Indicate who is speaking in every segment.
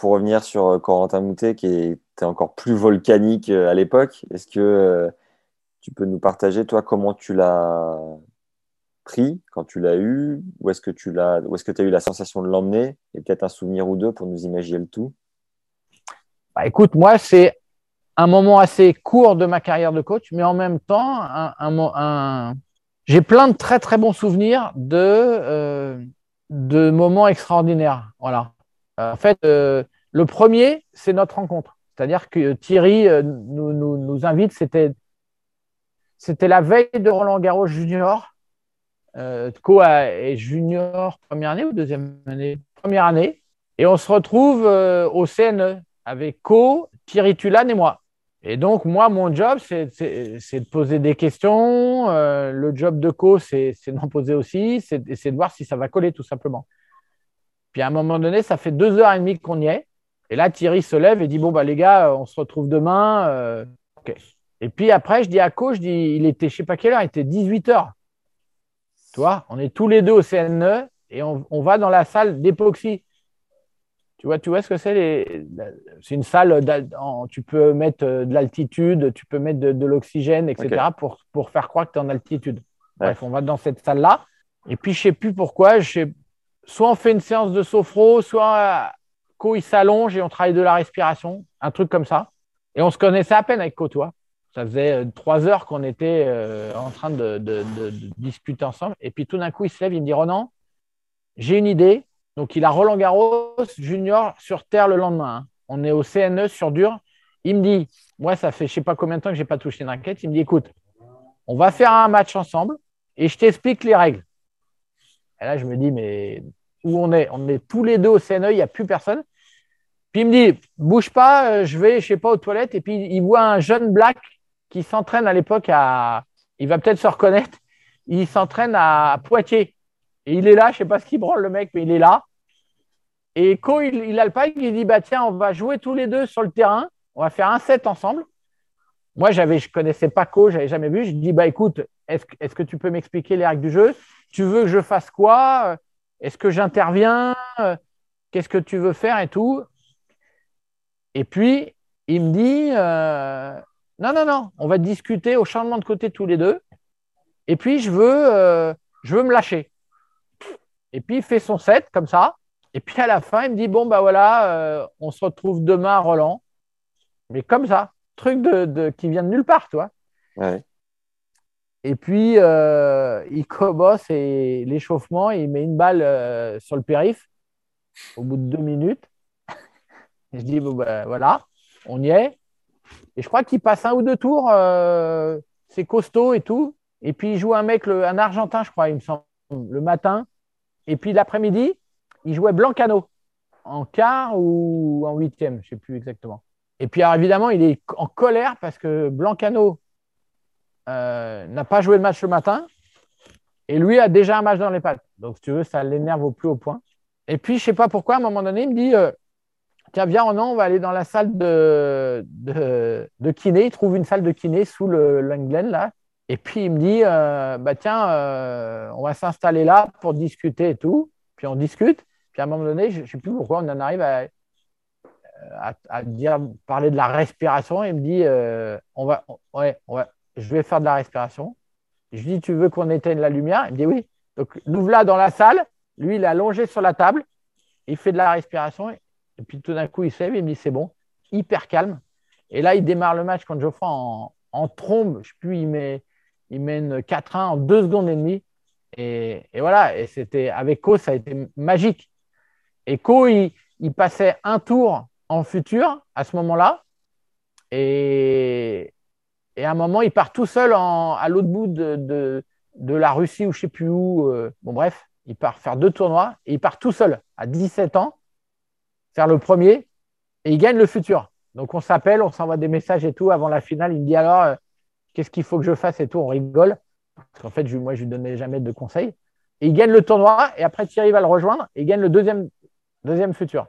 Speaker 1: Pour revenir sur euh, Corentin Moutet, qui était encore plus volcanique euh, à l'époque, est-ce que euh, tu peux nous partager, toi, comment tu l'as pris quand tu l'as eu? Où est-ce que tu l'as, où est-ce que as eu la sensation de l'emmener? Et peut-être un souvenir ou deux pour nous imaginer le tout
Speaker 2: Bah, écoute, moi, c'est un moment assez court de ma carrière de coach, mais en même temps, j'ai plein de très très bons souvenirs de, de moments extraordinaires. Voilà. Euh, en fait, euh, le premier, c'est notre rencontre. C'est-à-dire que Thierry euh, nous, invite, c'était, c'était la veille de Roland Garros Junior. Euh, Co est junior première année ou deuxième année? Première année. Et on se retrouve au CNE avec Co, Thierry Tulane et moi. Et donc, moi, mon job, c'est de poser des questions. Le job de Co, c'est c'est d'en poser aussi. C'est de voir si ça va coller, tout simplement. Puis à un moment donné, ça fait deux heures et demie qu'on y est. Et là, Thierry se lève et dit Bon, bah, les gars, on se retrouve demain. Euh. Et puis après, je dis à Co, je dis Il était, je sais pas quelle heure, il était 18 heures. Tu vois, on est tous les deux au CNE et on, on va dans la salle d'époxy. Tu vois, tu vois ce que c'est les... C'est une salle, tu peux mettre euh, de l'altitude, tu peux mettre de, de l'oxygène, etc. Pour, pour faire croire que tu es en altitude. Bref, on va dans cette salle-là. Et puis, je sais plus pourquoi. Je sais... Soit on fait une séance de sophro, soit euh, Co, il s'allonge et on travaille de la respiration, un truc comme ça. Et on se connaissait à peine avec Co, toi. Ça faisait euh, trois heures qu'on était euh, en train de, discuter ensemble. Et puis tout d'un coup, il se lève, il me dit Ronan, j'ai une idée. Donc, il a Roland Garros junior sur terre le lendemain. hein. On est au CNE sur dur. Il me dit, moi, ça fait je sais pas combien de temps que j'ai pas touché une raquette. Il me dit, écoute, on va faire un match ensemble et je t'explique les règles. Et là, je me dis, mais où on est? On est tous les deux au CNE, il n'y a plus personne. Puis il me dit, bouge pas, euh, je vais, je sais pas, aux toilettes. Et puis il voit un jeune black qui s'entraîne à l'époque à, il va peut-être se reconnaître, il s'entraîne à Poitiers. Et il est là, je sais pas ce qu'il branle le mec, mais il est là. Et Co, il, a le pack, il dit bah tiens, on va jouer tous les deux sur le terrain, on va faire un set ensemble. Moi, j'avais, je connaissais pas Co, j'avais jamais vu. Je dis bah écoute, est-ce que tu peux m'expliquer les règles du jeu? Tu veux que je fasse quoi? Est-ce que j'interviens? Qu'est-ce que tu veux faire et tout? Et puis il me dit euh, non non non, on va discuter au changement de côté tous les deux. Et puis je veux, euh, je veux me lâcher. Et puis il fait son set comme ça. Et puis à la fin, il me dit Bon, bah voilà, euh, on se retrouve demain à Roland. Mais comme ça, truc de, de- qui vient de nulle part, toi. Et puis euh, il commence et l'échauffement, il met une balle euh, sur le périph' au bout de deux minutes. Et je dis Bon, bah voilà, on y est. Et je crois qu'il passe un ou deux tours, euh, c'est costaud et tout. Et puis il joue un mec, un Argentin, je crois, il me semble, le matin. Et puis l'après-midi, il jouait Blancano en quart ou en huitième, je ne sais plus exactement. Et puis alors, évidemment, il est en colère parce que Blancano euh, n'a pas joué le match le matin et lui a déjà un match dans les pattes. Donc, si tu veux, ça l'énerve au plus haut point. Et puis, je ne sais pas pourquoi, à un moment donné, il me dit euh, Tiens, viens, Ronan, on va aller dans la salle de, de, kiné. Il trouve une salle de kiné sous le Langlen, là. Et puis, il me dit euh, Bah, tiens, euh, on va s'installer là pour discuter et tout. Puis, on discute. Puis, à un moment donné, je ne sais plus pourquoi, on en arrive à, à, dire, parler de la respiration. Il me dit on va, ouais, on va, Je vais faire de la respiration. Je lui dis Tu veux qu'on éteigne la lumière? Il me dit Oui. Donc, nous voilà dans la salle. Lui, il est allongé sur la table. Il fait de la respiration. Et puis tout d'un coup, il se lève, il me dit c'est bon, hyper calme. Et là, il démarre le match contre Geoffroy en, trombe. Je plus, il, met, il mène 4-1 en deux secondes et demie. Et, et voilà, et c'était avec Co, ça a été magique. Et Co, il, il passait un tour en futur à ce moment-là. Et, et à un moment, il part tout seul à l'autre bout de, la Russie ou je ne sais plus où. euh, bon, bref, il part faire deux tournois et il part tout seul à 17 ans faire le premier et il gagne le futur. Donc on s'appelle, on s'envoie des messages et tout avant la finale. Il me dit alors, euh, qu'est-ce qu'il faut que je fasse et tout? On rigole. Parce qu'en fait, moi, je lui donnais jamais de conseils. Et il gagne le tournoi et après Thierry va le rejoindre et il gagne le deuxième, deuxième futur.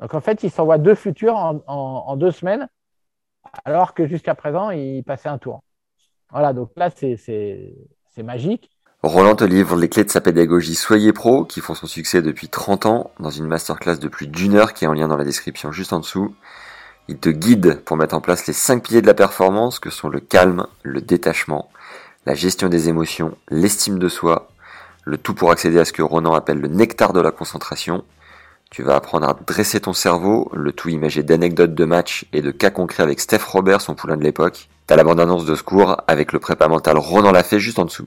Speaker 2: Donc en fait, il s'envoie deux futurs en, deux semaines alors que jusqu'à présent, il passait un tour. Voilà, donc là, c'est magique.
Speaker 1: Roland te livre les clés de sa pédagogie Soyez Pro, qui font son succès depuis 30 ans, dans une masterclass de plus d'une heure qui est en lien dans la description juste en dessous. Il te guide pour mettre en place les 5 piliers de la performance que sont le calme, le détachement, la gestion des émotions, l'estime de soi, le tout pour accéder à ce que Ronan appelle le nectar de la concentration. Tu vas apprendre à dresser ton cerveau, le tout imagé d'anecdotes de matchs et de cas concrets avec Steph Robert, son poulain de l'époque. T'as la bande-annonce de secours avec le prépa mental Ronan l'a fait juste en dessous.